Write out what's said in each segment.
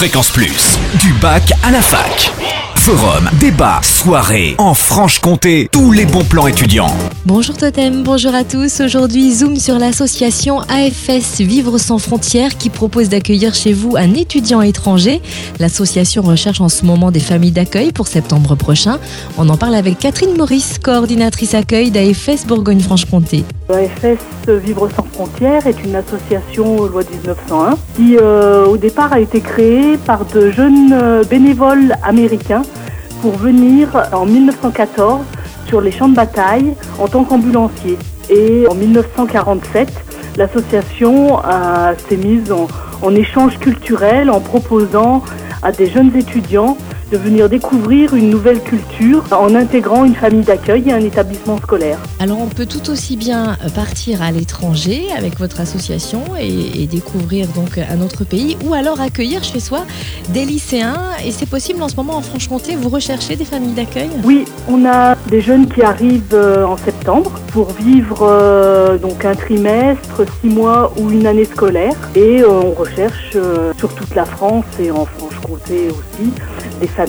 Fréquence Plus, du bac à la fac. Forum, débat, soirée, en Franche-Comté, tous les bons plans étudiants. Bonjour Totem, bonjour à tous. Aujourd'hui, zoom sur l'association AFS Vivre sans frontières qui propose d'accueillir chez vous un étudiant étranger. L'association recherche en ce moment des familles d'accueil pour septembre prochain. On en parle avec Catherine Maurice, coordinatrice accueil d'AFS Bourgogne-Franche-Comté. AFS Vivre sans frontières est une association loi 1901 qui euh, au départ a été créée par de jeunes euh, bénévoles américains pour venir en 1914 sur les champs de bataille en tant qu'ambulancier. Et en 1947, l'association s'est mise en, en échange culturel en proposant à des jeunes étudiants de venir découvrir une nouvelle culture en intégrant une famille d'accueil et un établissement scolaire. Alors on peut tout aussi bien partir à l'étranger avec votre association et, découvrir donc un autre pays ou alors accueillir chez soi des lycéens. Et c'est possible en ce moment en Franche-Comté, vous recherchez des familles d'accueil? Oui, on a des jeunes qui arrivent euh, en septembre pour vivre euh, donc un trimestre, six mois ou une année scolaire. Et euh, on recherche sur toute la France et en Franche-Comté aussi des familles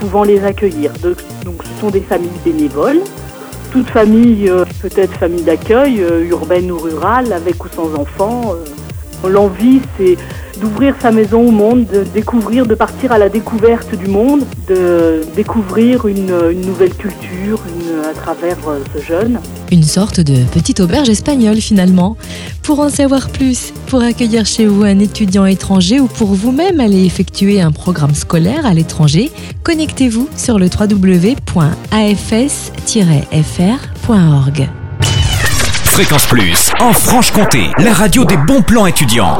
pouvant les accueillir. Donc, ce sont des familles bénévoles. Toute famille euh, peut être famille d'accueil, euh, urbaine ou rurale, avec ou sans enfants. Euh. L'envie, c'est d'ouvrir sa maison au monde, de découvrir, de partir à la découverte du monde, de découvrir une, nouvelle culture à travers ce jeune. Une sorte de petite auberge espagnole finalement. Pour en savoir plus, pour accueillir chez vous un étudiant étranger ou pour vous-même aller effectuer un programme scolaire à l'étranger, connectez-vous sur le www.afs-fr.org. Fréquence Plus, en Franche-Comté, la radio des bons plans étudiants.